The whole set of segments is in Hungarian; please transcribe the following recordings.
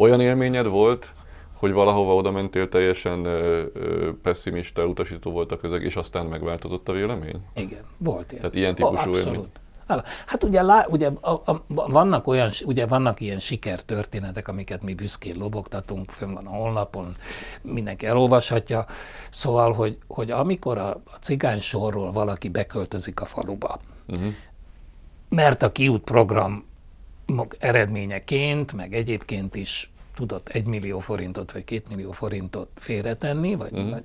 Olyan élményed volt, hogy valahova oda mentél teljesen ö, ö, pessimista, utasító volt a közeg, és aztán megváltozott a vélemény? Igen, volt ilyen. Tehát ilyen típusú Ó, élmény. abszolút. Hát ugye, lá, ugye a, a, vannak olyan, ugye vannak ilyen sikertörténetek, amiket mi büszkén lobogtatunk, fönn van a honlapon, mindenki elolvashatja. Szóval, hogy, hogy amikor a, a cigány sorról valaki beköltözik a faluba, uh-huh. mert a kiút program eredményeként, meg egyébként is tudott egy millió forintot vagy két millió forintot félretenni, vagy, uh-huh. vagy,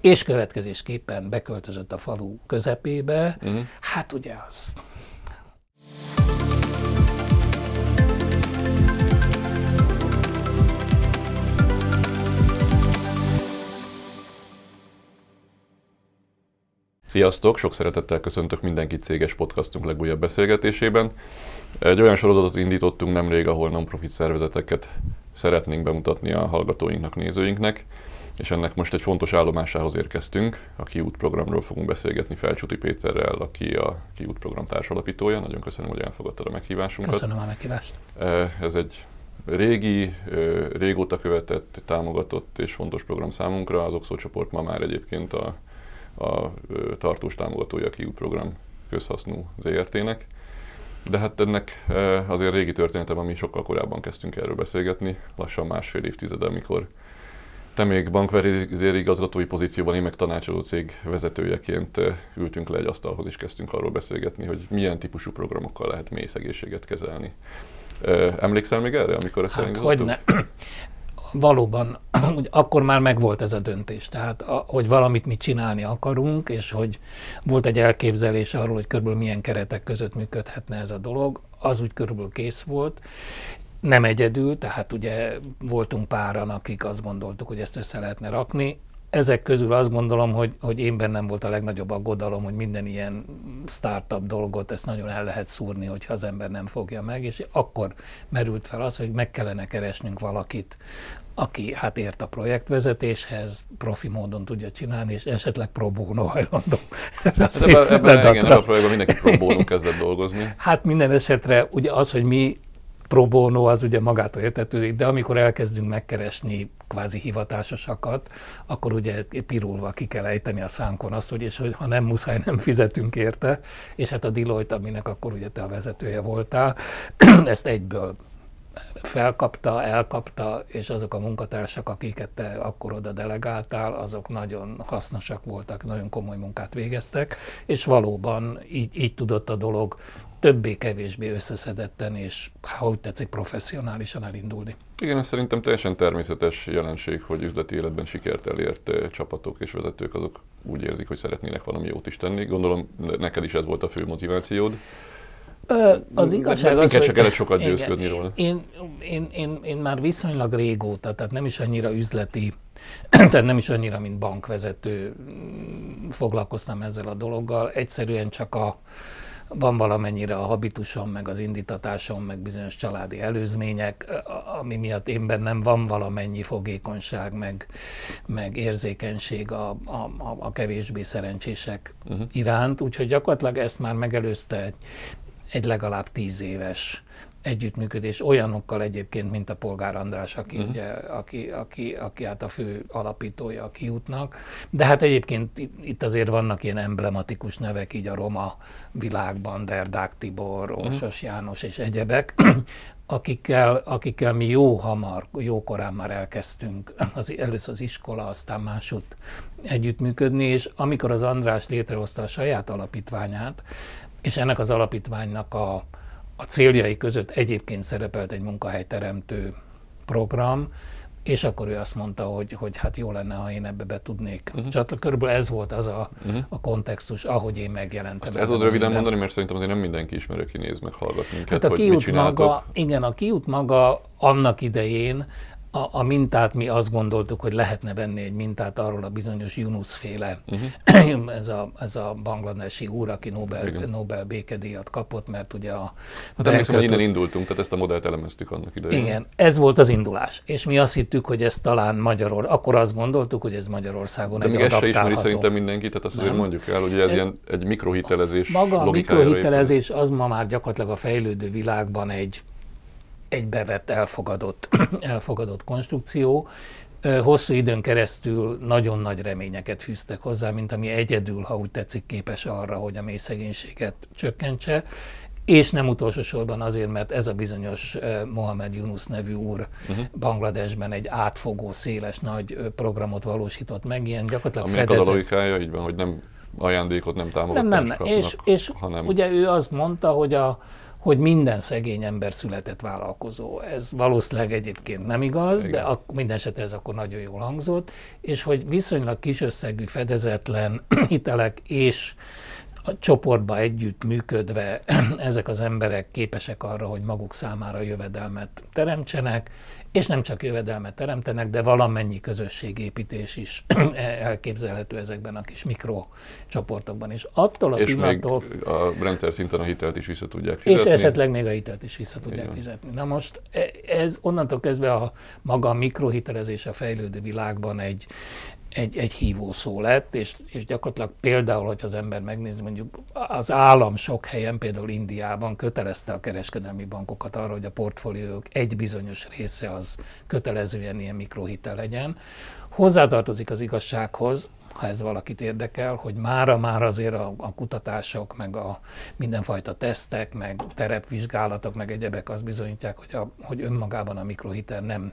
és következésképpen beköltözött a falu közepébe, uh-huh. hát ugye az Sziasztok! Sok szeretettel köszöntök mindenkit céges podcastunk legújabb beszélgetésében. Egy olyan sorozatot indítottunk nemrég, ahol non-profit szervezeteket szeretnénk bemutatni a hallgatóinknak, nézőinknek, és ennek most egy fontos állomásához érkeztünk. A Kiút programról fogunk beszélgetni Felcsuti Péterrel, aki a Kiút program társalapítója. Nagyon köszönöm, hogy elfogadtad a meghívásunkat. Köszönöm a meghívást. Ez egy régi, régóta követett, támogatott és fontos program számunkra. Az Oxo csoport ma már egyébként a a tartós támogatója a KIU program közhasznú ZRT-nek. De hát ennek azért régi története van, mi sokkal korábban kezdtünk erről beszélgetni, lassan másfél évtized, amikor te még bankvezérigazgatói pozícióban, én meg tanácsadó cég vezetőjeként ültünk le egy asztalhoz, és kezdtünk arról beszélgetni, hogy milyen típusú programokkal lehet mély szegénységet kezelni. Emlékszel még erre, amikor ezt hát, hogy ne valóban hogy akkor már megvolt ez a döntés. Tehát, hogy valamit mi csinálni akarunk, és hogy volt egy elképzelés arról, hogy körülbelül milyen keretek között működhetne ez a dolog, az úgy körülbelül kész volt. Nem egyedül, tehát ugye voltunk páran, akik azt gondoltuk, hogy ezt össze lehetne rakni ezek közül azt gondolom, hogy, hogy én bennem volt a legnagyobb aggodalom, hogy minden ilyen startup dolgot, ezt nagyon el lehet szúrni, hogyha az ember nem fogja meg, és akkor merült fel az, hogy meg kellene keresnünk valakit, aki hát ért a projektvezetéshez, profi módon tudja csinálni, és esetleg pro bono hajlandó erre szép ebben, ebben, igen, a projektben mindenki pro bono kezdett dolgozni. Hát minden esetre ugye az, hogy mi pro bono az ugye magától értetődik, de amikor elkezdünk megkeresni kvázi hivatásosakat, akkor ugye pirulva ki kell ejteni a szánkon azt, hogy és hogy ha nem muszáj, nem fizetünk érte, és hát a Deloitte, aminek akkor ugye te a vezetője voltál, ezt egyből felkapta, elkapta, és azok a munkatársak, akiket te akkor oda delegáltál, azok nagyon hasznosak voltak, nagyon komoly munkát végeztek, és valóban így, így tudott a dolog többé-kevésbé összeszedetten és, ha úgy tetszik, professzionálisan elindulni. Igen, ez szerintem teljesen természetes jelenség, hogy üzleti életben sikert elért eh, csapatok és vezetők azok úgy érzik, hogy szeretnének valami jót is tenni. Gondolom, neked is ez volt a fő motivációd. Ö, az igazság az, hogy... kellett sokat győzködni róla. Én, én, én, én már viszonylag régóta, tehát nem is annyira üzleti, tehát nem is annyira, mint bankvezető foglalkoztam ezzel a dologgal. Egyszerűen csak a, van valamennyire a habitusom, meg az indítatásom, meg bizonyos családi előzmények, ami miatt én bennem van valamennyi fogékonyság, meg, meg érzékenység a, a, a kevésbé szerencsések uh-huh. iránt, úgyhogy gyakorlatilag ezt már megelőzte egy, egy legalább tíz éves együttműködés olyanokkal egyébként, mint a Polgár András, aki, uh-huh. ugye, aki, aki, aki hát a fő alapítója a kiútnak. De hát egyébként itt azért vannak ilyen emblematikus nevek így a roma világban, Derdák Tibor, mhm. Orsos uh-huh. János és egyebek, akikkel, akikkel mi jó hamar, jó korán már elkezdtünk az, először az iskola, aztán másút együttműködni, és amikor az András létrehozta a saját alapítványát, és ennek az alapítványnak a, a céljai között egyébként szerepelt egy munkahelyteremtő program, és akkor ő azt mondta, hogy, hogy hát jó lenne, ha én ebbe be tudnék. Uh-huh. Csak körülbelül ez volt az a, uh-huh. a kontextus, ahogy én megjelentem. Ezt tudod röviden mondani, mert szerintem azért nem mindenki ismer, aki néz meg, hallgat minket, hát a hogy kiút maga, Igen, a kiút maga annak idején a, a mintát mi azt gondoltuk, hogy lehetne venni egy mintát arról a bizonyos Yunus féle, uh-huh. ez, a, ez a bangladesi úr, aki Nobel, Nobel békedíjat kapott, mert ugye a... Hát emlékszem, hogy innen indultunk, tehát ezt a modellt elemeztük annak idején. Igen, ez volt az indulás, és mi azt hittük, hogy ez talán Magyarország, akkor azt gondoltuk, hogy ez Magyarországon De egy még se ismeri szerintem mindenki, tehát azt azért mondjuk el, hogy ez e, ilyen egy mikrohitelezés Maga a mikrohitelezés az ma már gyakorlatilag a fejlődő világban egy egy bevett, elfogadott, elfogadott konstrukció. Hosszú időn keresztül nagyon nagy reményeket fűztek hozzá, mint ami egyedül, ha úgy tetszik, képes arra, hogy a mély szegénységet csökkentse. És nem utolsó sorban azért, mert ez a bizonyos Mohamed Yunus nevű úr uh-huh. Bangladesben egy átfogó, széles, nagy programot valósított meg, ilyen gyakorlatilag Aminek fedezett... az a logikája, így van, hogy nem ajándékot, nem támogatást nem, nem, kapnak, és, és hanem... ugye ő azt mondta, hogy a, hogy minden szegény ember született vállalkozó. Ez valószínűleg egyébként nem igaz, Igen. de a, minden esetre ez akkor nagyon jól hangzott, és hogy viszonylag kis összegű, fedezetlen hitelek és a csoportba együtt működve ezek az emberek képesek arra, hogy maguk számára jövedelmet teremtsenek, és nem csak jövedelmet teremtenek, de valamennyi közösségépítés is elképzelhető ezekben a kis mikrocsoportokban. És attól a és pillanattól... még a rendszer szinten a hitelt is vissza tudják fizetni. És esetleg még a hitelt is vissza tudják Igen. fizetni. Na most e, ez onnantól kezdve a maga a mikrohitelezés a fejlődő világban egy, egy, egy hívó szó lett, és, és gyakorlatilag például, hogy az ember megnézi, mondjuk az állam sok helyen, például Indiában kötelezte a kereskedelmi bankokat arra, hogy a portfóliók egy bizonyos része az kötelezően ilyen mikrohitel legyen. Hozzátartozik az igazsághoz, ha ez valakit érdekel, hogy mára már azért a, a kutatások, meg a mindenfajta tesztek, meg terepvizsgálatok, meg egyebek azt bizonyítják, hogy, a, hogy önmagában a mikrohitel nem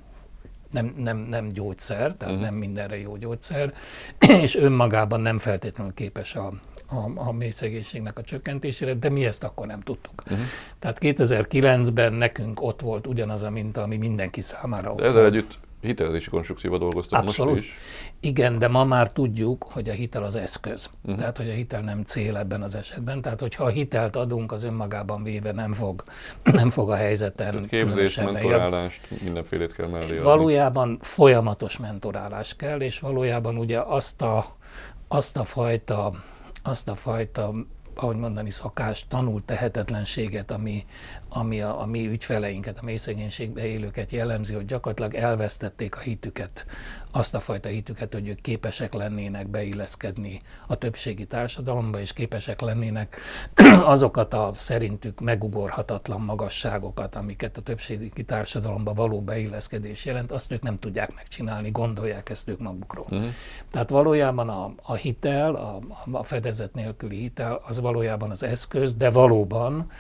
nem, nem, nem gyógyszer, tehát uh-huh. nem mindenre jó gyógyszer, és önmagában nem feltétlenül képes a, a, a mély szegénységnek a csökkentésére, de mi ezt akkor nem tudtuk. Uh-huh. Tehát 2009-ben nekünk ott volt ugyanaz a minta, ami mindenki számára ott ezzel volt. együtt hitelezési konstrukcióba dolgoztak Abszolút. most is. Igen, de ma már tudjuk, hogy a hitel az eszköz. Uh-huh. Tehát, hogy a hitel nem cél ebben az esetben. Tehát, hogyha a hitelt adunk, az önmagában véve nem fog, nem fog a helyzeten Tehát képzést, mentorálást, mindenfélét kell mellé adni. Valójában folyamatos mentorálás kell, és valójában ugye azt a, azt a fajta azt a fajta ahogy mondani, szakás, tanult tehetetlenséget, ami, ami a, a mi ügyfeleinket, a mélyszegénységbe élőket jellemzi, hogy gyakorlatilag elvesztették a hitüket, azt a fajta hitüket, hogy ők képesek lennének beilleszkedni a többségi társadalomba, és képesek lennének azokat a szerintük megugorhatatlan magasságokat, amiket a többségi társadalomba való beilleszkedés jelent, azt ők nem tudják megcsinálni, gondolják ezt ők magukról. Uh-huh. Tehát valójában a, a hitel, a, a fedezet nélküli hitel, az valójában az eszköz, de valóban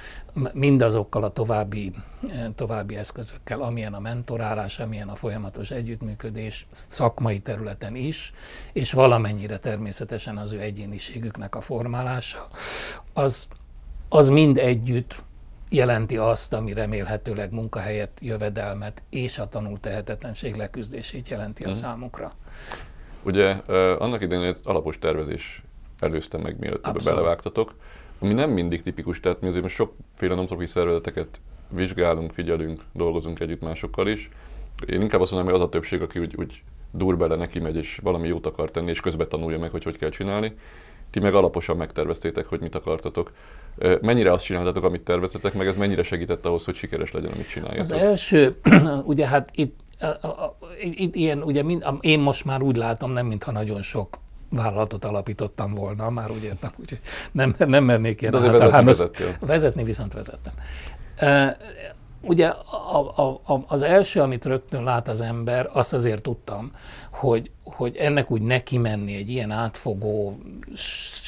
mindazokkal a további, további eszközökkel, amilyen a mentorálás, amilyen a folyamatos együttműködés szakmai területen is, és valamennyire természetesen az ő egyéniségüknek a formálása, az, az mind együtt jelenti azt, ami remélhetőleg munkahelyet, jövedelmet és a tanult tehetetlenség leküzdését jelenti a hmm. számukra. Ugye annak idején egy alapos tervezés előzte meg, mielőtt ebbe belevágtatok ami nem mindig tipikus, tehát mi azért most sokféle non szervezeteket vizsgálunk, figyelünk, dolgozunk együtt másokkal is. Én inkább azt mondom, hogy az a többség, aki úgy, úgy dur bele, neki megy, és valami jót akar tenni, és közben tanulja meg, hogy hogy kell csinálni. Ti meg alaposan megterveztétek, hogy mit akartatok. Mennyire azt csináltatok, amit terveztetek, meg ez mennyire segített ahhoz, hogy sikeres legyen, amit csináljátok? Az első, ugye hát itt, itt ilyen, ugye mind, én most már úgy látom, nem mintha nagyon sok vállalatot alapítottam volna, már úgy értem, úgyhogy nem, nem mernék ilyen általános. Vezetni, vezetni viszont vezettem. Ugye a, a, a, az első, amit rögtön lát az ember, azt azért tudtam, hogy, hogy ennek úgy neki menni egy ilyen átfogó,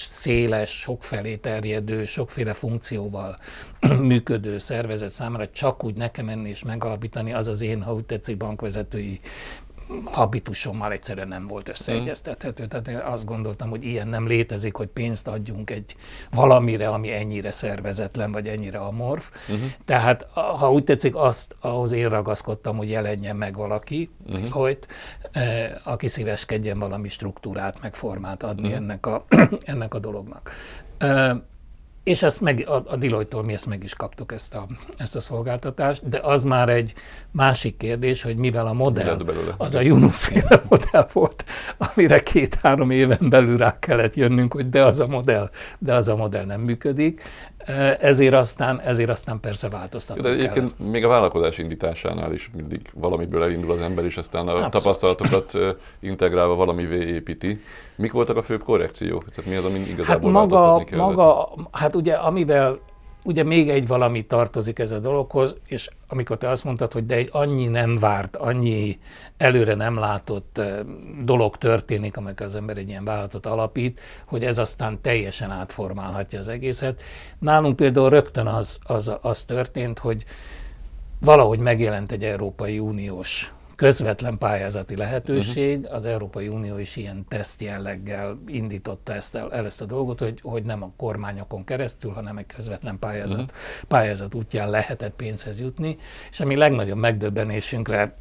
széles, sokfelé terjedő, sokféle funkcióval működő szervezet számára csak úgy nekem menni és megalapítani, az az én, ha úgy tetszik, bankvezetői habitusommal egyszerűen nem volt összeegyeztethető. Tehát én azt gondoltam, hogy ilyen nem létezik, hogy pénzt adjunk egy valamire, ami ennyire szervezetlen, vagy ennyire amorf. Uh-huh. Tehát ha úgy tetszik, azt ahhoz én ragaszkodtam, hogy jelenjen meg valaki, uh-huh. hogy eh, aki szíveskedjen valami struktúrát, meg formát adni uh-huh. ennek, a, ennek a dolognak. Eh, és ezt meg, a, a Deloitte-tól mi ezt meg is kaptuk, ezt a, ezt a szolgáltatást, de az már egy másik kérdés, hogy mivel a modell, az a Yunus modell volt, amire két-három éven belül rá kellett jönnünk, hogy de az a modell, de az a modell nem működik, ezért aztán, ezért aztán persze változtatni De egyébként kellett. még a vállalkozás indításánál is mindig valamiből elindul az ember, és aztán a Abszolút. tapasztalatokat integrálva valamivé építi. Mik voltak a főbb korrekciók? Tehát mi az, ami igazából hát maga, maga, hát ugye amivel ugye még egy valami tartozik ez a dologhoz, és amikor te azt mondtad, hogy de egy annyi nem várt, annyi előre nem látott dolog történik, amikor az ember egy ilyen vállalatot alapít, hogy ez aztán teljesen átformálhatja az egészet. Nálunk például rögtön az, az, az történt, hogy valahogy megjelent egy Európai Uniós közvetlen pályázati lehetőség. Uh-huh. Az Európai Unió is ilyen teszt jelleggel indította ezt el, el ezt a dolgot, hogy, hogy nem a kormányokon keresztül, hanem egy közvetlen pályázat, uh-huh. pályázat útján lehetett pénzhez jutni, és ami legnagyobb megdöbbenésünkre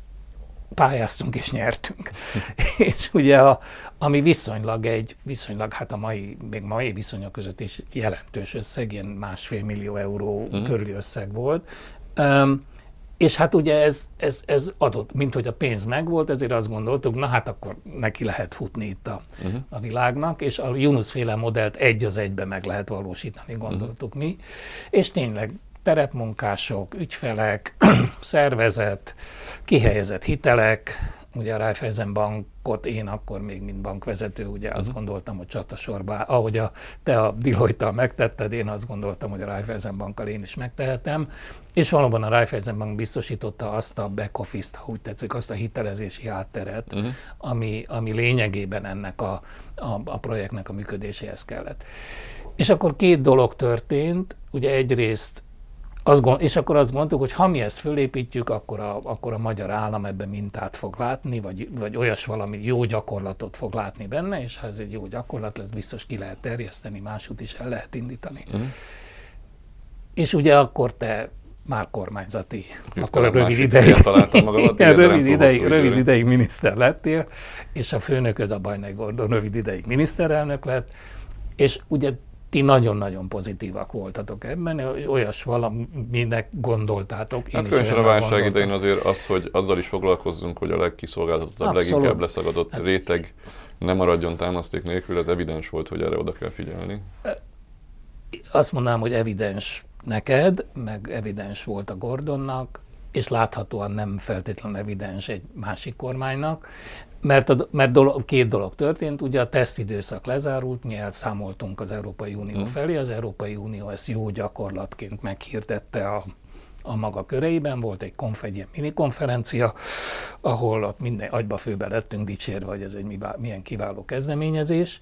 pályáztunk és nyertünk. és ugye, a, ami viszonylag egy, viszonylag hát a mai, még mai viszonyok között is jelentős összeg, ilyen másfél millió euró uh-huh. körüli összeg volt. Um, és hát ugye ez, ez, ez adott, mint hogy a pénz megvolt, ezért azt gondoltuk, na hát akkor neki lehet futni itt a, uh-huh. a világnak, és a Yunus féle modellt egy az egybe meg lehet valósítani, gondoltuk uh-huh. mi. És tényleg terepmunkások, ügyfelek, szervezet, kihelyezett hitelek, ugye a Raiffeisen bankot én akkor még, mint bankvezető, ugye uh-huh. azt mhm. gondoltam, hogy csatasorba, ahogy a, te a deloitte megtetted, én azt gondoltam, hogy a Raiffeisen bankkal én is megtehetem, és valóban a Raiffeisen bank biztosította azt a back office-t, ha úgy tetszik, azt a hitelezési hátteret, uh-huh. ami, ami lényegében ennek a, a, a projektnek a működéséhez kellett. És akkor két dolog történt, ugye egyrészt azt gond, és akkor azt gondoltuk, hogy ha mi ezt fölépítjük, akkor a, akkor a magyar állam ebben mintát fog látni, vagy, vagy olyas valami jó gyakorlatot fog látni benne, és ha ez egy jó gyakorlat lesz, biztos ki lehet terjeszteni, máshogy is el lehet indítani. Uh-huh. És ugye akkor te már kormányzati, Jöttem akkor a rövid ideig, magadat, igen, rövid, ideig, rövid ideig miniszter lettél, és a főnököd a Bajnai Gordon rövid ideig miniszterelnök lett, és ugye ti nagyon-nagyon pozitívak voltatok ebben, olyas valaminek gondoltátok. Én hát különösen a válság idején azért az, hogy azzal is foglalkozzunk, hogy a legkiszolgáltatottabb, leginkább leszakadott hát, réteg nem maradjon támaszték nélkül, ez evidens volt, hogy erre oda kell figyelni. Azt mondanám, hogy evidens neked, meg evidens volt a Gordonnak, és láthatóan nem feltétlenül evidens egy másik kormánynak, mert, a, mert dolog, két dolog történt, ugye a tesztidőszak lezárult, mi elszámoltunk az Európai Unió hmm. felé, az Európai Unió ezt jó gyakorlatként meghirdette a, a maga köreiben, volt egy konf, egy ilyen minikonferencia, ahol ott minden agyba főbe lettünk dicsérve, hogy ez egy milyen kiváló kezdeményezés.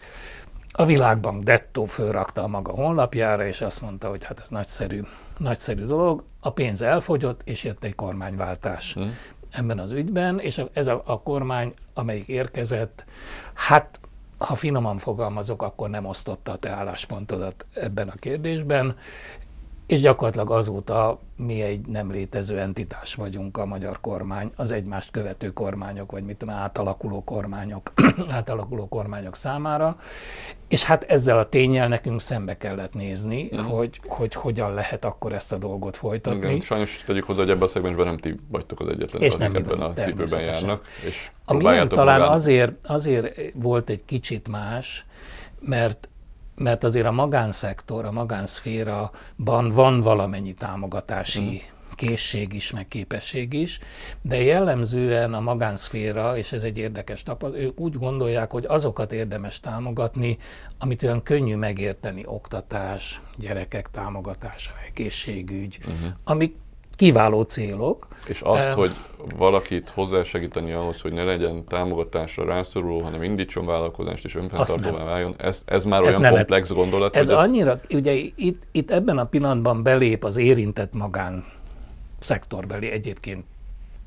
A Világbank dettó fölrakta a maga honlapjára, és azt mondta, hogy hát ez nagyszerű, nagyszerű dolog. A pénz elfogyott, és jött egy kormányváltás. Hmm ebben az ügyben, és ez a, a kormány, amelyik érkezett, hát ha finoman fogalmazok, akkor nem osztotta a te álláspontodat ebben a kérdésben, és gyakorlatilag azóta mi egy nem létező entitás vagyunk a magyar kormány, az egymást követő kormányok, vagy mit tudom, átalakuló kormányok, átalakuló kormányok számára. És hát ezzel a tényel nekünk szembe kellett nézni, uh-huh. hogy, hogy hogyan lehet akkor ezt a dolgot folytatni. Igen, sajnos tegyük hozzá, hogy ebben a szegmensben nem ti vagytok az egyetlen, és akik ebben a cipőben járnak. És a talán azért, azért volt egy kicsit más, mert mert azért a magánszektor, a magánszféraban van valamennyi támogatási mm. készség is, meg képesség is, de jellemzően a magánszféra, és ez egy érdekes tapasztalat, ők úgy gondolják, hogy azokat érdemes támogatni, amit olyan könnyű megérteni, oktatás, gyerekek támogatása, egészségügy, uh-huh. amik kiváló célok. És azt, hogy valakit hozzásegíteni ahhoz, hogy ne legyen támogatásra rászoruló, hanem indítson vállalkozást és önfenntartóvá váljon, ez, ez már ez olyan komplex gondolat. Ez annyira, ez... ugye itt, itt ebben a pillanatban belép az érintett magán szektorbeli egyébként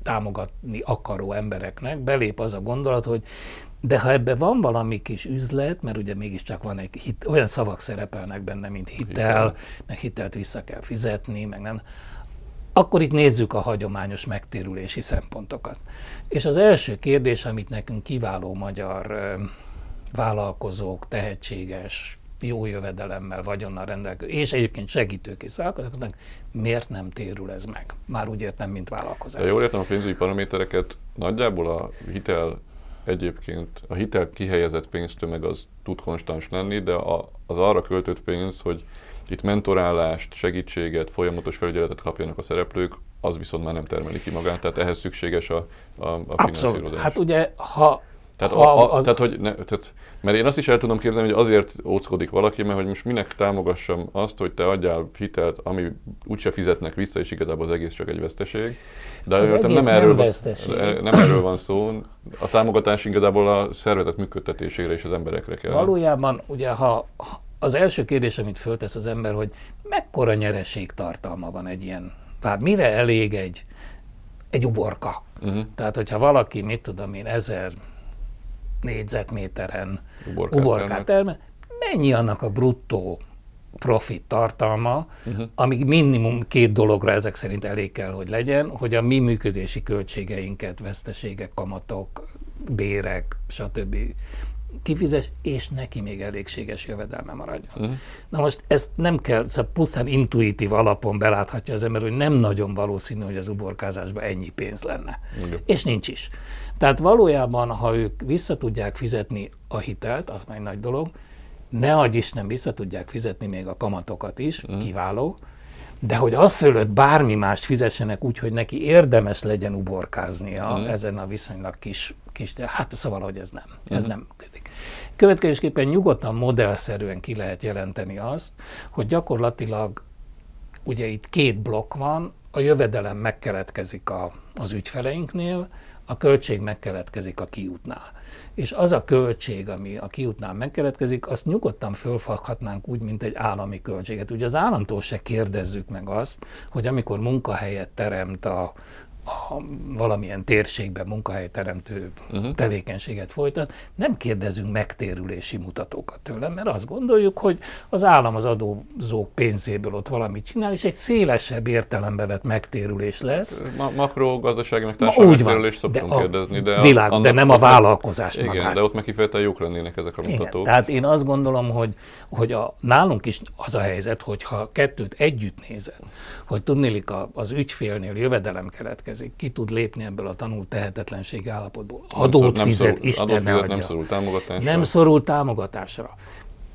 támogatni akaró embereknek, belép az a gondolat, hogy de ha ebben van valami kis üzlet, mert ugye mégiscsak van egy hit, olyan szavak szerepelnek benne, mint hitel, hitel. meg hitelt vissza kell fizetni, meg nem, akkor itt nézzük a hagyományos megtérülési szempontokat. És az első kérdés, amit nekünk kiváló magyar vállalkozók, tehetséges, jó jövedelemmel, vagyonnal rendelkező, és egyébként segítőkész vállalkozóknak, miért nem térül ez meg? Már úgy értem, mint vállalkozás. Ha jól értem a pénzügyi paramétereket, nagyjából a hitel egyébként, a hitel kihelyezett pénztömeg az tud konstans lenni, de a, az arra költött pénz, hogy itt mentorálást, segítséget, folyamatos felügyeletet kapjanak a szereplők, az viszont már nem termeli ki magát, tehát ehhez szükséges a, a, a finanszírozás. Hát ugye, ha Tehát, ha a, a, az... tehát, hogy ne, tehát, mert én azt is el tudom képzelni, hogy azért óckodik valaki, mert hogy most minek támogassam azt, hogy te adjál hitelt, ami úgyse fizetnek vissza, és igazából az egész csak egy veszteség. De az nem, nem, erről, veszteség. nem erről van szó. A támogatás igazából a szervezet működtetésére és az emberekre kell. Valójában, ugye, ha az első kérdés, amit föltesz az ember, hogy mekkora nyereség tartalma van egy ilyen, tehát mire elég egy, egy uborka. Uh-huh. Tehát, hogyha valaki, mit tudom én, ezer négyzetméteren uborkát, uborkát termel, mennyi annak a bruttó profit tartalma, uh-huh. amíg minimum két dologra ezek szerint elég kell, hogy legyen, hogy a mi működési költségeinket, veszteségek, kamatok, bérek, stb. Kifizes, és neki még elégséges jövedelme maradjon. Uh-huh. Na most ezt nem kell, szóval pusztán intuitív alapon beláthatja az ember, hogy nem nagyon valószínű, hogy az uborkázásban ennyi pénz lenne. Uh-huh. És nincs is. Tehát valójában, ha ők vissza tudják fizetni a hitelt, az már egy nagy dolog, ne adj Isten, vissza tudják fizetni még a kamatokat is, mm. kiváló, de hogy az fölött bármi mást fizessenek úgy, hogy neki érdemes legyen uborkáznia mm. ezen a viszonylag kis, kis hát szóval, hogy ez nem, mm. ez nem működik. Következésképpen nyugodtan modellszerűen ki lehet jelenteni azt, hogy gyakorlatilag ugye itt két blokk van, a jövedelem megkeletkezik a, az ügyfeleinknél, a költség megkeletkezik a kiútnál. És az a költség, ami a kiútnál megkeletkezik, azt nyugodtan fölfoghatnánk úgy, mint egy állami költséget. Ugye az államtól se kérdezzük meg azt, hogy amikor munkahelyet teremt a, a valamilyen térségben munkahelyteremtő uh-huh. tevékenységet folytat, nem kérdezünk megtérülési mutatókat tőlem, mert azt gondoljuk, hogy az állam az adózók pénzéből ott valamit csinál, és egy szélesebb értelembe vett megtérülés lesz. Ma- makrogazdasági meg társadalmi megtérülést szoktunk de kérdezni. De, világ, a, de nem a vállalkozást Igen, magát. de ott meg kifejezetten jók lennének ezek a mutatók. Igen, tehát én azt gondolom, hogy, hogy a, nálunk is az a helyzet, hogy ha kettőt együtt nézed, hogy tudnélik az ügyfélnél jövedelem keletkezik, következik, ki tud lépni ebből a tanult tehetetlenség állapotból. Adót nem fizet, szorul, Isten adót fizet, nem szorul támogatásra. Nem szorul támogatásra.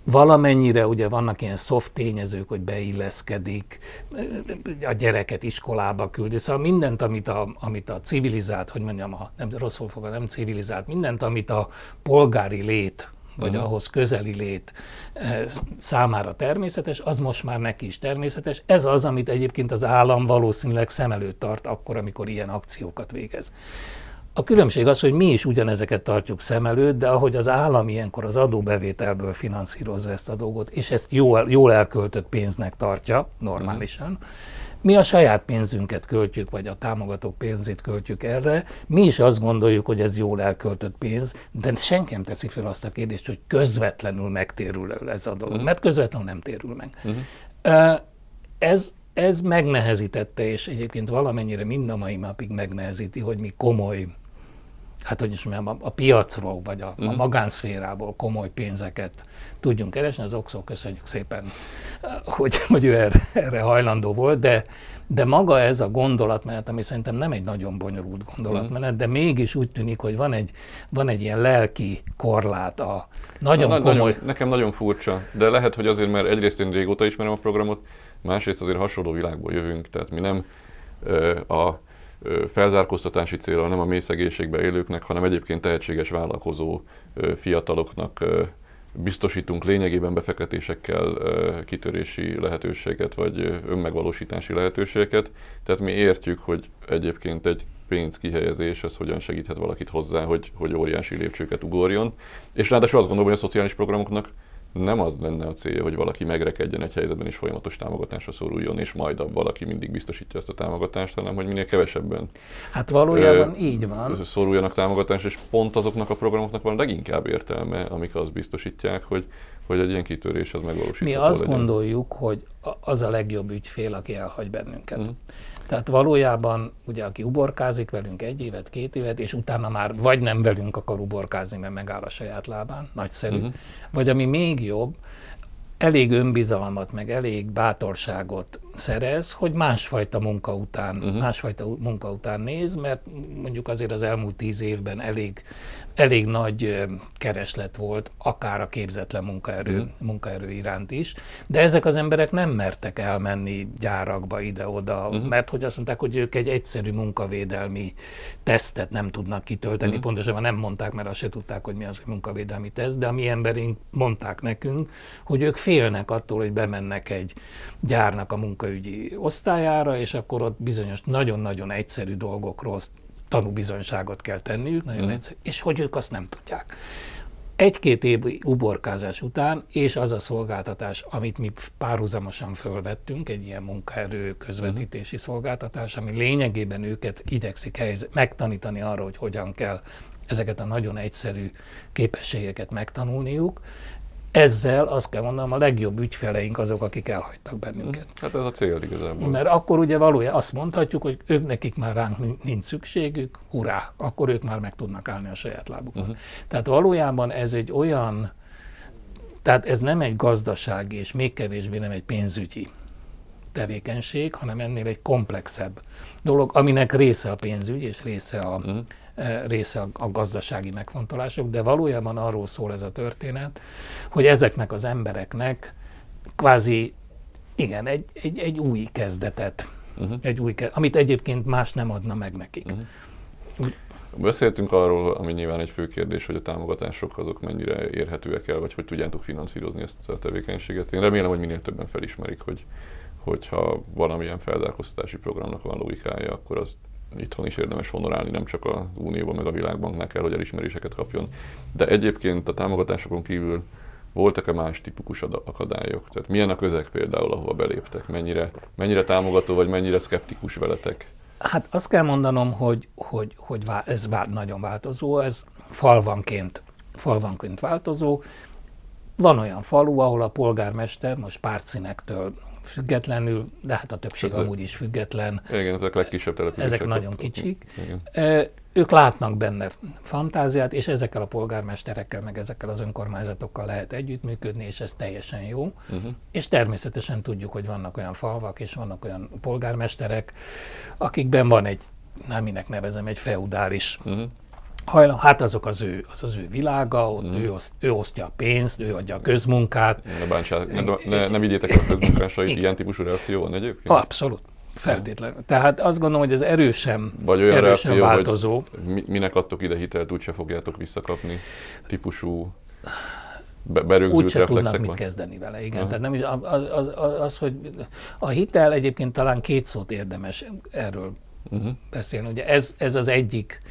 Valamennyire ugye vannak ilyen soft tényezők, hogy beilleszkedik, a gyereket iskolába küldi, szóval mindent, amit a, amit a civilizált, hogy mondjam, a, nem rosszul fog, nem civilizált, mindent, amit a polgári lét vagy uh-huh. ahhoz közeli lét eh, számára természetes, az most már neki is természetes. Ez az, amit egyébként az állam valószínűleg szem előtt tart akkor, amikor ilyen akciókat végez. A különbség az, hogy mi is ugyanezeket tartjuk szem előtt, de ahogy az állam ilyenkor az adóbevételből finanszírozza ezt a dolgot, és ezt jól, jól elköltött pénznek tartja normálisan, uh-huh mi a saját pénzünket költjük, vagy a támogatók pénzét költjük erre. Mi is azt gondoljuk, hogy ez jól elköltött pénz, de senki nem teszi fel azt a kérdést, hogy közvetlenül megtérül ez a dolog, uh-huh. mert közvetlenül nem térül meg. Uh-huh. Ez, ez megnehezítette, és egyébként valamennyire mind a mai napig megnehezíti, hogy mi komoly hát hogy is mondjam, a, a piacról, vagy a, a magánszférából komoly pénzeket tudjunk keresni. Az Oxo köszönjük szépen, hogy, hogy ő erre, erre hajlandó volt, de, de maga ez a gondolatmenet, ami szerintem nem egy nagyon bonyolult gondolatmenet, uh-huh. de mégis úgy tűnik, hogy van egy, van egy ilyen lelki korlát a nagyon Na, komoly... Nagyon, nekem nagyon furcsa, de lehet, hogy azért, mert egyrészt én régóta ismerem a programot, másrészt azért hasonló világból jövünk, tehát mi nem a felzárkóztatási célra nem a mély élőknek, hanem egyébként tehetséges vállalkozó fiataloknak biztosítunk lényegében befektetésekkel kitörési lehetőséget, vagy önmegvalósítási lehetőségeket. Tehát mi értjük, hogy egyébként egy pénz kihelyezés, az hogyan segíthet valakit hozzá, hogy, hogy óriási lépcsőket ugorjon. És ráadásul azt gondolom, hogy a szociális programoknak nem az lenne a célja, hogy valaki megrekedjen egy helyzetben és folyamatos támogatásra szoruljon, és majd a valaki mindig biztosítja ezt a támogatást, hanem hogy minél kevesebben. Hát valójában ö, így van. Szoruljanak támogatásra, és pont azoknak a programoknak van leginkább értelme, amik azt biztosítják, hogy hogy egy ilyen kitörés az megvalósítható Mi azt legyen. gondoljuk, hogy az a legjobb ügyfél, aki elhagy bennünket. Mm. Tehát valójában, ugye, aki uborkázik velünk egy évet, két évet, és utána már vagy nem velünk akar uborkázni, mert megáll a saját lábán, nagyszerű, uh-huh. vagy ami még jobb, elég önbizalmat, meg elég bátorságot szerez, hogy másfajta munka után, uh-huh. másfajta munka után néz, mert mondjuk azért az elmúlt tíz évben elég, elég nagy kereslet volt, akár a képzetlen munkaerő, uh-huh. munkaerő iránt is, de ezek az emberek nem mertek elmenni gyárakba ide-oda, uh-huh. mert hogy azt mondták, hogy ők egy egyszerű munkavédelmi tesztet nem tudnak kitölteni, uh-huh. pontosabban nem mondták, mert azt se tudták, hogy mi az, hogy munkavédelmi teszt, de a mi emberünk mondták nekünk, hogy ők félnek attól, hogy bemennek egy gyárnak a munkaügyi osztályára, és akkor ott bizonyos nagyon-nagyon egyszerű dolgokról tanúbizonyságot kell tenniük, nagyon mm. egyszerű, és hogy ők azt nem tudják. Egy-két év uborkázás után, és az a szolgáltatás, amit mi párhuzamosan fölvettünk, egy ilyen munkaerő közvetítési uh-huh. szolgáltatás, ami lényegében őket igyekszik helyzet, megtanítani arra, hogy hogyan kell ezeket a nagyon egyszerű képességeket megtanulniuk, ezzel azt kell mondanom, a legjobb ügyfeleink azok, akik elhagytak bennünket. Hát ez a cél igazából. Mert akkor ugye valójában azt mondhatjuk, hogy ők nekik már ránk nincs szükségük, hurrá, akkor ők már meg tudnak állni a saját lábukon. Uh-huh. Tehát valójában ez egy olyan, tehát ez nem egy gazdasági, és még kevésbé nem egy pénzügyi tevékenység, hanem ennél egy komplexebb dolog, aminek része a pénzügy, és része a, uh-huh része a, gazdasági megfontolások, de valójában arról szól ez a történet, hogy ezeknek az embereknek kvázi, igen, egy, egy, egy új kezdetet, uh-huh. egy új, amit egyébként más nem adna meg nekik. Uh-huh. Beszéltünk arról, ami nyilván egy fő kérdés, hogy a támogatások azok mennyire érhetőek el, vagy hogy tudjátok finanszírozni ezt a tevékenységet. Én remélem, hogy minél többen felismerik, hogy hogyha valamilyen felzárkóztatási programnak van logikája, akkor az itthon is érdemes honorálni, nem csak az Unióban, meg a Világbanknál kell, hogy elismeréseket kapjon. De egyébként a támogatásokon kívül voltak-e más típus akadályok? Tehát milyen a közeg például, ahova beléptek? Mennyire, mennyire támogató, vagy mennyire szkeptikus veletek? Hát azt kell mondanom, hogy, hogy, hogy ez nagyon változó, ez falvanként, falvanként változó. Van olyan falu, ahol a polgármester most pártszínektől függetlenül, de hát a többség hát, amúgy is független. Igen, ezek legkisebb települések. Ezek nagyon kicsik. Igen. Ők látnak benne fantáziát, és ezekkel a polgármesterekkel, meg ezekkel az önkormányzatokkal lehet együttműködni, és ez teljesen jó. Uh-huh. És természetesen tudjuk, hogy vannak olyan falvak, és vannak olyan polgármesterek, akikben van egy, nem minek nevezem, egy feudális uh-huh hajlam, hát azok az ő, az az ő világa, ott mm. ő, oszt, ő osztja a pénzt, ő adja a közmunkát. Ne bántsák, ne, ne, ne vigyétek a közmunkásait, ilyen típusú reakció van egyébként? Abszolút. Feltétlenül. Tehát azt gondolom, hogy ez erősen, Vagy olyan erősen reakció, változó. Hogy minek adtok ide hitelt, úgyse fogjátok visszakapni típusú be, berögzült Úgy se tudnak mit kezdeni vele, igen. Uh-huh. Tehát nem, az, az, az, az, hogy a hitel egyébként talán két szót érdemes erről uh-huh. beszélni. Ugye ez, ez az egyik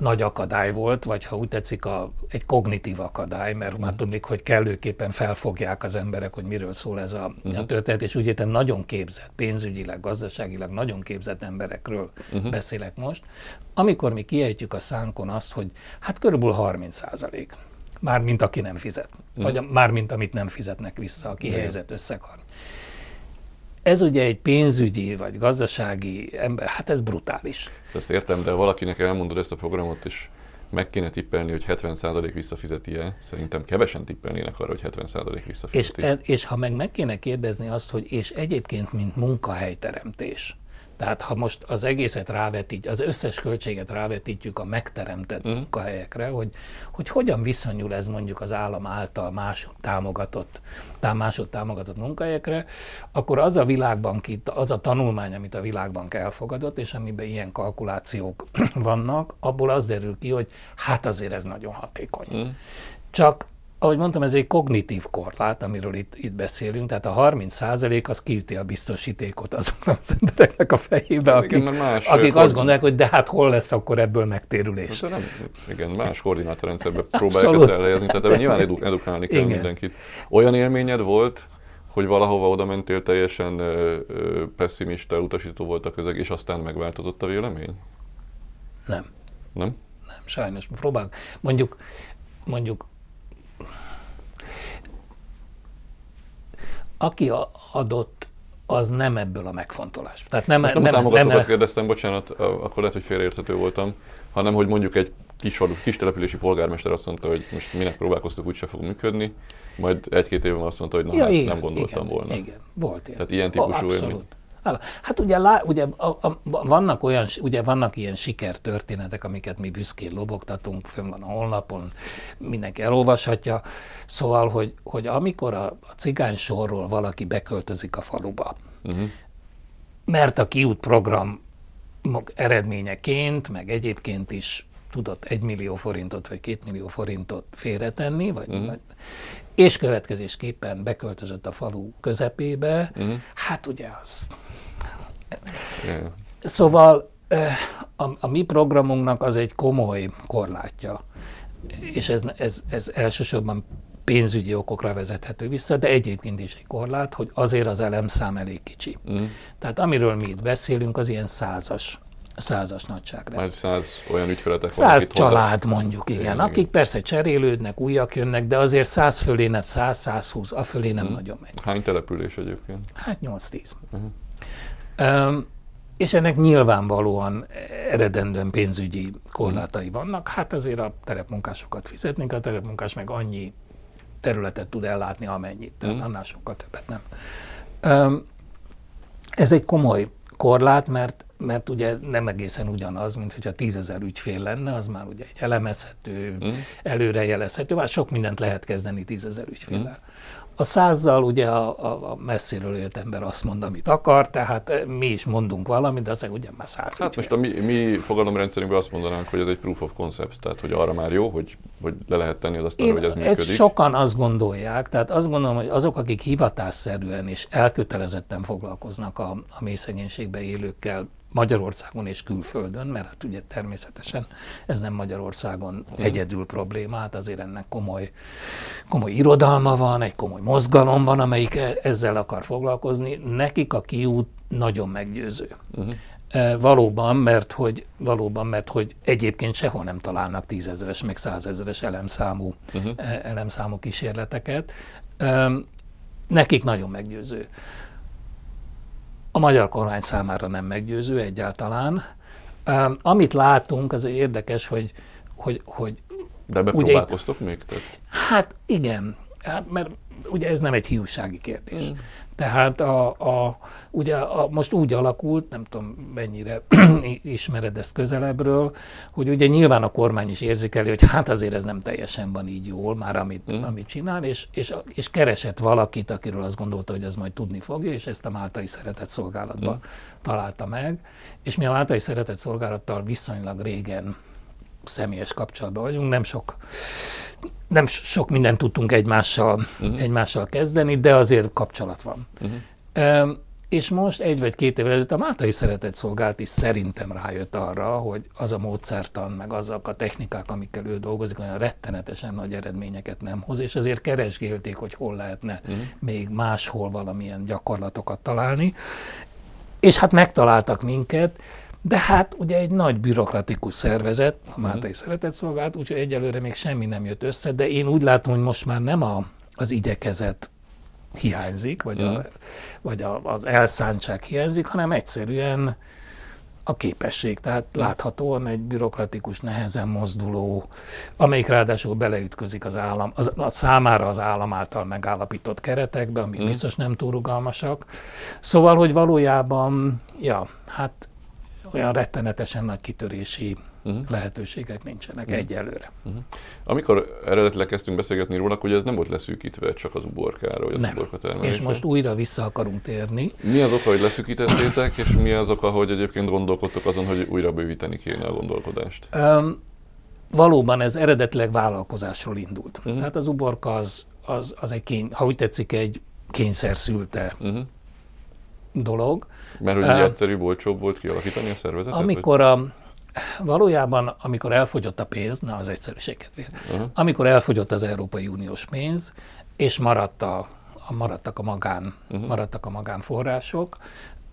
nagy akadály volt, vagy ha úgy tetszik, a, egy kognitív akadály, mert uh-huh. már tudnik, hogy kellőképpen felfogják az emberek, hogy miről szól ez a, uh-huh. a történet, és úgy nagyon képzett, pénzügyileg, gazdaságilag nagyon képzett emberekről uh-huh. beszélek most. Amikor mi kiejtjük a szánkon azt, hogy hát körülbelül 30 százalék, már mint aki nem fizet, uh-huh. vagy már mint amit nem fizetnek vissza, a kihelyezett összeg ez ugye egy pénzügyi vagy gazdasági ember, hát ez brutális. Ezt értem, de valakinek elmondod ezt a programot, és meg kéne tippelni, hogy 70% visszafizeti-e. Szerintem kevesen tippelnének arra, hogy 70% visszafizeti. És, e- és ha meg meg kéne kérdezni azt, hogy és egyébként, mint munkahelyteremtés, tehát ha most az egészet rávetítjük, az összes költséget rávetítjük a megteremtett uh-huh. munkahelyekre, hogy, hogy hogyan viszonyul ez mondjuk az állam által másod támogatott, másod támogatott munkahelyekre, akkor az a világbank itt, az a tanulmány, amit a világbank elfogadott, és amiben ilyen kalkulációk vannak, abból az derül ki, hogy hát azért ez nagyon hatékony. Uh-huh. Csak ahogy mondtam, ez egy kognitív korlát, amiről itt, itt beszélünk, tehát a 30 százalék az kiüti a biztosítékot azoknak az embereknek a fejébe, akik, igen, más akik azt gondolják, hogy de hát hol lesz akkor ebből megtérülés. nem, igen, más koordinátorrendszerben próbálják ezt elhelyezni, tehát ebben nyilván edu- edukálni kell igen. mindenkit. Olyan élményed volt, hogy valahova oda mentél teljesen ö, ö, pessimista, utasító volt a közeg, és aztán megváltozott a vélemény? Nem. Nem? Nem, sajnos. Próbálok. Mondjuk, mondjuk aki adott, az nem ebből a megfontolás. Tehát nem, Most nem, nem a támogatókat nem, kérdeztem, bocsánat, akkor lehet, hogy félreérthető voltam, hanem hogy mondjuk egy kis, kis települési polgármester azt mondta, hogy most minek próbálkoztuk, úgyse fog működni, majd egy-két évben azt mondta, hogy na, ja, hát igen, nem gondoltam igen, volna. Igen, volt ilyen. Tehát ilyen típusú oh, élmény. Hát ugye, lá, ugye a, a, vannak olyan, ugye vannak ilyen sikertörténetek, amiket mi büszkén lobogtatunk, fönn van a honlapon, mindenki elolvashatja. Szóval, hogy, hogy amikor a, a cigány sorról valaki beköltözik a faluba, uh-huh. mert a kiút program eredményeként, meg egyébként is tudott egy millió forintot vagy két millió forintot félretenni, vagy, uh-huh. vagy, és következésképpen beköltözött a falu közepébe, uh-huh. hát ugye az. Szóval a, a mi programunknak az egy komoly korlátja, és ez, ez, ez elsősorban pénzügyi okokra vezethető vissza, de egyébként is egy korlát, hogy azért az elemszám elég kicsi. Mm. Tehát amiről mi itt beszélünk, az ilyen százas százas nagyságra. Majd száz olyan ügyfeletek Száz család hozzá... mondjuk, igen, igen, akik persze cserélődnek, újak jönnek, de azért száz fölé nem, száz, százhúsz, a fölé nem mm. nagyon megy. Hány település egyébként? Hát 8-10. Uh-huh. És ennek nyilvánvalóan eredendően pénzügyi korlátai vannak. Hát azért a terepmunkásokat fizetnénk, a terepmunkás meg annyi területet tud ellátni, amennyit. Tehát mm. annál sokkal többet nem. Ez egy komoly korlát, mert mert ugye nem egészen ugyanaz, mint hogyha tízezer ügyfél lenne, az már ugye egy elemezhető, mm. előrejelezhető, már sok mindent lehet kezdeni tízezer ügyféllel. Mm. A százzal ugye a, a, a messziről jött ember azt mond, amit akar, tehát eh, mi is mondunk valamit, de aztán ugye már száz. Hát most a mi, mi fogalomrendszerünkben azt mondanánk, hogy ez egy proof of concept, tehát hogy arra már jó, hogy, hogy le lehet tenni az asztalra, hogy ez működik. Ezt sokan azt gondolják, tehát azt gondolom, hogy azok, akik hivatásszerűen és elkötelezetten foglalkoznak a, a mély szegénységbe élőkkel, Magyarországon és külföldön, mert hát ugye természetesen ez nem Magyarországon egyedül problémát, azért ennek komoly, komoly irodalma van, egy komoly mozgalom van, amelyik e- ezzel akar foglalkozni. Nekik a kiút nagyon meggyőző. Uh-huh. E, valóban, mert hogy, valóban, mert hogy egyébként sehol nem találnak tízezeres, meg százezeres elemszámú, uh-huh. elemszámú kísérleteket. E, nekik nagyon meggyőző. A magyar kormány számára nem meggyőző egyáltalán. Amit látunk, az érdekes, hogy, hogy, hogy de bepróbálkoztok még? Tehát? Hát igen, hát, mert ugye ez nem egy hiúsági kérdés. Mm. Tehát a, a, ugye a, most úgy alakult, nem tudom mennyire ismered ezt közelebbről, hogy ugye nyilván a kormány is érzékeli, hogy hát azért ez nem teljesen van így jól, már amit, mm. amit csinál, és, és, és keresett valakit, akiről azt gondolta, hogy ez majd tudni fogja, és ezt a Máltai Szeretett Szolgálatban mm. találta meg. És mi a Máltai Szeretett Szolgálattal viszonylag régen személyes kapcsolatban vagyunk, nem sok nem sok mindent tudtunk egymással, uh-huh. egymással kezdeni, de azért kapcsolat van. Uh-huh. Um, és most egy vagy két évvel ezelőtt a Mátai Szeretett Szolgált is szerintem rájött arra, hogy az a módszertan, meg azok a technikák, amikkel ő dolgozik, olyan rettenetesen nagy eredményeket nem hoz, és ezért keresgélték, hogy hol lehetne uh-huh. még máshol valamilyen gyakorlatokat találni. És hát megtaláltak minket, de hát ugye egy nagy bürokratikus szervezet, a mhm. Mátai Szeretett Szolgálat, úgyhogy egyelőre még semmi nem jött össze, de én úgy látom, hogy most már nem a, az igyekezet hiányzik, vagy, a, mhm. vagy a, az elszántság hiányzik, hanem egyszerűen a képesség. Tehát mhm. láthatóan egy bürokratikus, nehezen mozduló, amelyik ráadásul beleütközik az állam, az, a számára az állam által megállapított keretekbe, amik mm. biztos nem túl rugalmasak. Szóval, hogy valójában, ja, hát olyan rettenetesen nagy kitörési uh-huh. lehetőségek nincsenek uh-huh. egyelőre. Uh-huh. Amikor eredetileg kezdtünk beszélgetni róla, hogy ez nem volt leszűkítve csak az uborkára, vagy az nem. uborka termelésre. És most újra vissza akarunk térni. Mi az oka, hogy leszűkítettétek, és mi az oka, hogy egyébként gondolkodtok azon, hogy újra bővíteni kéne a gondolkodást? Um, valóban ez eredetileg vállalkozásról indult. Uh-huh. Tehát az uborka az, az, az egy, kény, ha úgy tetszik, egy kényszer szülte uh-huh. dolog. Mert hogy uh, egyszerűbb, olcsóbb volt kialakítani a szervezetet? Amikor a, valójában, amikor elfogyott a pénz, na az egyszerűség kedvéért, uh-huh. amikor elfogyott az Európai Uniós pénz, és maradt a, a, maradtak, a magán, uh-huh. maradtak a magánforrások,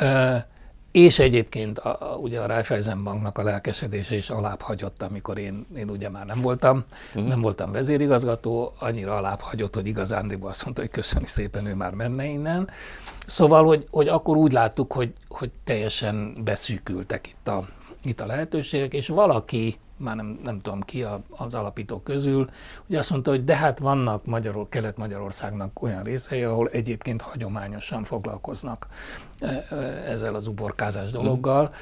uh, és egyébként a, a, ugye a Raiffeisen Banknak a lelkesedése is alább hagyott, amikor én, én ugye már nem voltam, uh-huh. nem voltam vezérigazgató, annyira alább hagyott, hogy igazándiból azt mondta, hogy köszöni szépen, ő már menne innen. Szóval, hogy, hogy akkor úgy láttuk, hogy, hogy teljesen beszűkültek itt a, itt a lehetőségek, és valaki már nem, nem tudom ki a, az alapítók közül, ugye azt mondta, hogy de hát vannak Magyarul, Kelet-Magyarországnak olyan részei, ahol egyébként hagyományosan foglalkoznak e, e, ezzel az uborkázás dologgal.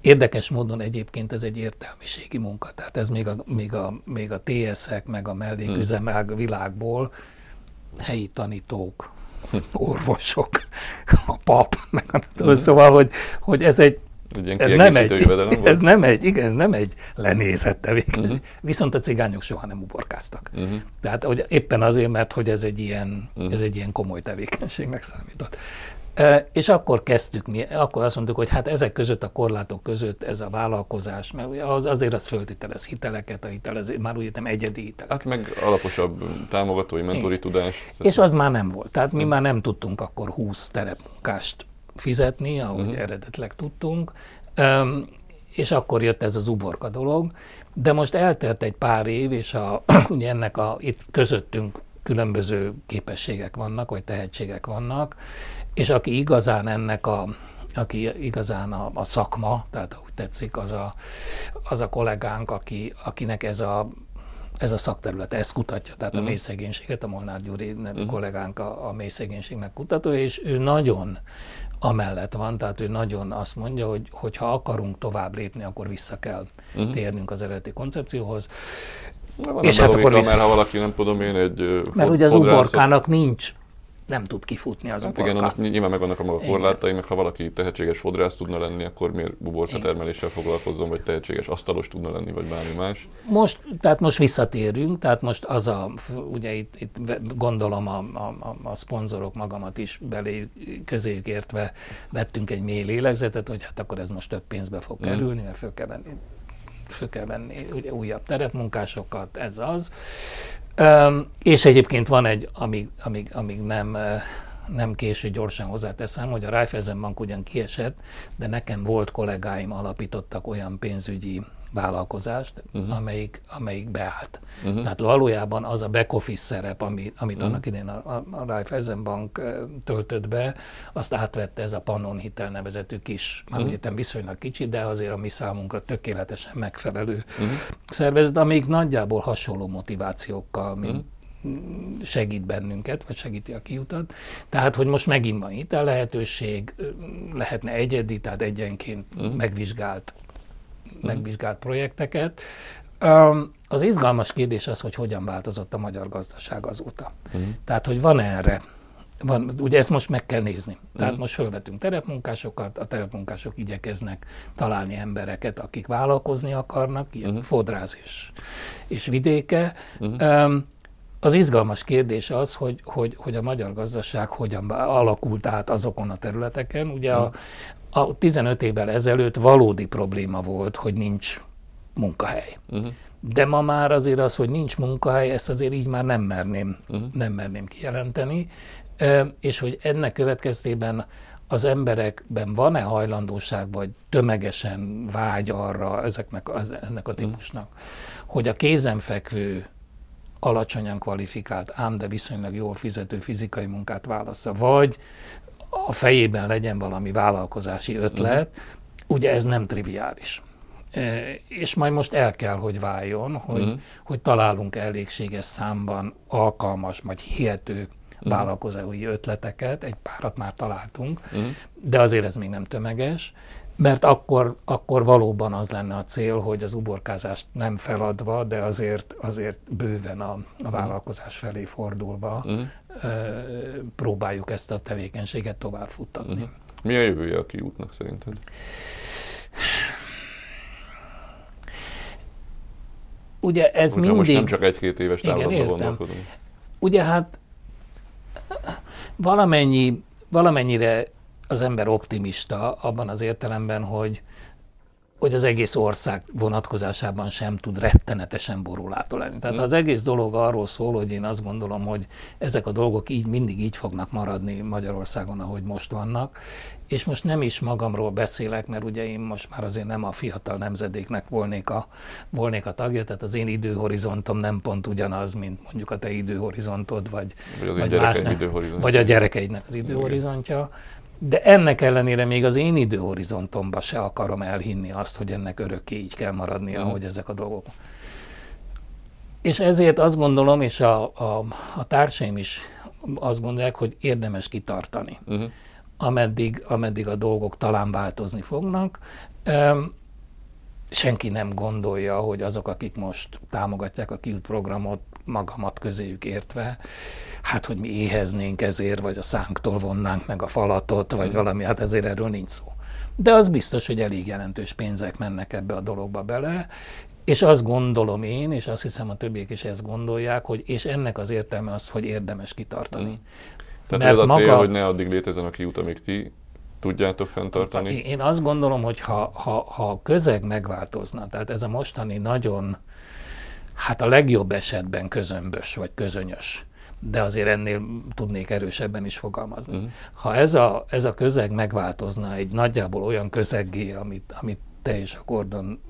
Érdekes módon egyébként ez egy értelmiségi munka, tehát ez még a, még a, még a TS-ek, meg a melléküzemák hmm. világból helyi tanítók, orvosok, a pap, meg a, hmm. szóval, hogy, hogy ez egy ez nem, egy, ez nem egy, igen, ez nem egy lenézett tevékenység. Uh-huh. Viszont a cigányok soha nem uborkáztak. Uh-huh. Tehát hogy éppen azért, mert hogy ez egy ilyen, uh-huh. ez egy ilyen komoly tevékenységnek számított. E, és akkor kezdtük mi, akkor azt mondtuk, hogy hát ezek között, a korlátok között ez a vállalkozás, mert az, azért az föltételez hiteleket, a hitelezés, már úgy nem egyedi hitelek. Hát meg alaposabb támogatói, mentori tudás. És az már nem volt. Tehát mi már nem tudtunk akkor 20 terepmunkást fizetni, ahogy uh-huh. eredetleg tudtunk, um, és akkor jött ez az uborka dolog, de most eltelt egy pár év, és a, ugye ennek a, itt közöttünk különböző képességek vannak, vagy tehetségek vannak, és aki igazán ennek a, aki igazán a, a szakma, tehát ahogy tetszik, az a, az a kollégánk, aki, akinek ez a ez a szakterület, ezt kutatja, tehát uh-huh. a mhm. mélyszegénységet, a Molnár Gyuri uh-huh. kollégánk a, a mélyszegénységnek kutatója, és ő nagyon amellett van, tehát ő nagyon azt mondja, hogy, hogy ha akarunk tovább lépni, akkor vissza kell uh-huh. térnünk az eredeti koncepcióhoz. Van és hát akkor vissza... mert ha valaki nem tudom én egy Mert ugye az uborkának nincs nem tud kifutni az hát igen, annak nyilván megvannak a maga korlátai, meg ha valaki tehetséges fodrász tudna lenni, akkor miért uborka termeléssel foglalkozzon, vagy tehetséges asztalos tudna lenni, vagy bármi más. Most, tehát most visszatérünk, tehát most az a, ugye itt, itt gondolom a, a, a szponzorok magamat is belé közéjük értve vettünk egy mély lélegzetet, hogy hát akkor ez most több pénzbe fog mm. kerülni, mert föl kell venni föl kell venni ugye, újabb terepmunkásokat, ez az. Um, és egyébként van egy, amíg, amíg, amíg nem, nem késő, gyorsan hozzáteszem, hogy a Raiffeisenbank ugyan kiesett, de nekem volt kollégáim alapítottak olyan pénzügyi vállalkozást, uh-huh. amelyik, amelyik beállt. Uh-huh. Tehát valójában az a back office szerep, ami, amit uh-huh. annak idén a, a Raiffeisen Bank töltött be, azt átvette ez a Pannon Hitel nevezetű kis, már uh-huh. ugye viszonylag kicsi, de azért a mi számunkra tökéletesen megfelelő uh-huh. szervezet, amíg nagyjából hasonló motivációkkal, mint uh-huh segít bennünket, vagy segíti a kiutat. Tehát, hogy most megint van itt a lehetőség, lehetne egyedi, tehát egyenként uh-huh. megvizsgált megvizsgált projekteket. Az izgalmas kérdés az, hogy hogyan változott a magyar gazdaság azóta. Uh-huh. Tehát, hogy van erre van, ugye ezt most meg kell nézni. Tehát uh-huh. most felvetünk terepmunkásokat, a terepmunkások igyekeznek találni embereket, akik vállalkozni akarnak, ilyen uh-huh. fodrász és, és vidéke. Uh-huh. Um, az izgalmas kérdés az, hogy, hogy, hogy a magyar gazdaság hogyan alakult át azokon a területeken. Ugye uh-huh. A 15 évvel ezelőtt valódi probléma volt, hogy nincs munkahely. Uh-huh. De ma már azért az, hogy nincs munkahely, ezt azért így már nem merném, uh-huh. nem merném kijelenteni, és hogy ennek következtében az emberekben van-e hajlandóság, vagy tömegesen vágy arra ezeknek, az, ennek a típusnak, uh-huh. hogy a kézenfekvő, alacsonyan kvalifikált, ám de viszonylag jól fizető fizikai munkát válassza, vagy a fejében legyen valami vállalkozási ötlet, uh-huh. ugye ez nem triviális. E, és majd most el kell, hogy váljon, hogy, uh-huh. hogy találunk elégséges számban alkalmas, vagy hihető uh-huh. vállalkozói ötleteket, egy párat már találtunk, uh-huh. de azért ez még nem tömeges, mert akkor, akkor valóban az lenne a cél, hogy az uborkázást nem feladva, de azért, azért bőven a, a vállalkozás felé fordulva uh-huh próbáljuk ezt a tevékenységet tovább futtatni. Uh-huh. Mi a jövője a kiútnak szerinted? Ugye ez Ugye mindig... Most nem csak egy-két éves távlatban gondolkodunk. Ugye hát valamennyi, valamennyire az ember optimista abban az értelemben, hogy hogy az egész ország vonatkozásában sem tud rettenetesen borulától lenni. Tehát az egész dolog arról szól, hogy én azt gondolom, hogy ezek a dolgok így mindig így fognak maradni Magyarországon, ahogy most vannak, és most nem is magamról beszélek, mert ugye én most már azért nem a fiatal nemzedéknek volnék a, volnék a tagja, tehát az én időhorizontom nem pont ugyanaz, mint mondjuk a te időhorizontod, vagy, vagy, vagy, más, időhorizontja. vagy a gyerekeidnek az időhorizontja. De ennek ellenére még az én időhorizontomban se akarom elhinni azt, hogy ennek örökké így kell maradnia, mm. hogy ezek a dolgok. És ezért azt gondolom, és a, a, a társaim is azt gondolják, hogy érdemes kitartani, uh-huh. ameddig, ameddig a dolgok talán változni fognak. Um, senki nem gondolja, hogy azok, akik most támogatják a kiút programot, magamat közéjük értve, hát, hogy mi éheznénk ezért, vagy a szánktól vonnánk meg a falatot, vagy mm. valami, hát ezért erről nincs szó. De az biztos, hogy elég jelentős pénzek mennek ebbe a dologba bele, és azt gondolom én, és azt hiszem a többiek is ezt gondolják, hogy és ennek az értelme az, hogy érdemes kitartani. Mm. Tehát Mert ez a cél, maga, hogy ne addig létezzen a kiút, amíg ti tudjátok fenntartani? Én azt gondolom, hogy ha, ha, ha a közeg megváltozna, tehát ez a mostani nagyon, hát a legjobb esetben közömbös vagy közönyös, de azért ennél tudnék erősebben is fogalmazni. Uh-huh. Ha ez a, ez a közeg megváltozna egy nagyjából olyan közeggé, amit, amit te és a Gordon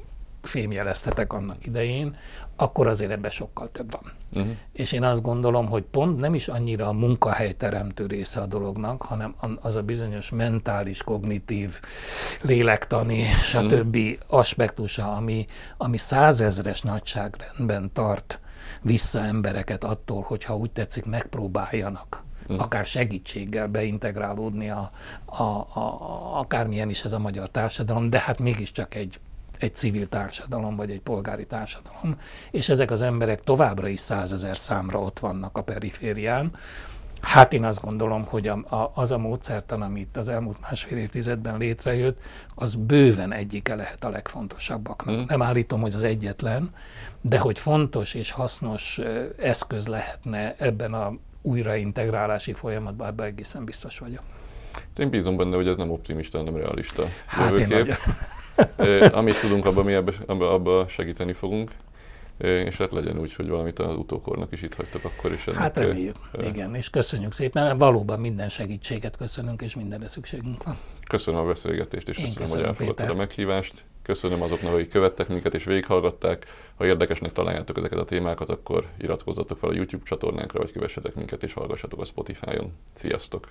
fémjeleztetek annak idején, akkor azért ebbe sokkal több van. Uh-huh. És én azt gondolom, hogy pont nem is annyira a munkahelyteremtő része a dolognak, hanem az a bizonyos mentális, kognitív, lélektani, stb. Uh-huh. aspektusa, ami, ami százezres nagyságrendben tart vissza embereket attól, hogyha úgy tetszik, megpróbáljanak uh-huh. akár segítséggel beintegrálódni a, a, a, a, akármilyen is ez a magyar társadalom, de hát mégiscsak egy egy civil társadalom, vagy egy polgári társadalom, és ezek az emberek továbbra is százezer számra ott vannak a periférián. Hát én azt gondolom, hogy a, a, az a módszertan, amit az elmúlt másfél évtizedben létrejött, az bőven egyike lehet a legfontosabbaknak. Mm. Nem állítom, hogy az egyetlen, de hogy fontos és hasznos eszköz lehetne ebben a újraintegrálási folyamatban, ebben egészen biztos vagyok. Én bízom benne, hogy ez nem optimista, nem realista hát jövőkép. Én amit tudunk, abban mi ebbe, abba segíteni fogunk. És hát legyen úgy, hogy valamit az utókornak is itt hagytak akkor is. Ennek, hát reméljük, e, igen, és köszönjük szépen, valóban minden segítséget köszönünk, és mindenre szükségünk van. Köszönöm a beszélgetést, és köszönöm, köszönöm, hogy elfogadtad a meghívást. Köszönöm azoknak, akik követtek minket és végighallgatták. Ha érdekesnek találjátok ezeket a témákat, akkor iratkozzatok fel a YouTube csatornánkra, vagy kövessetek minket és hallgassatok a Spotify-on. Sziasztok!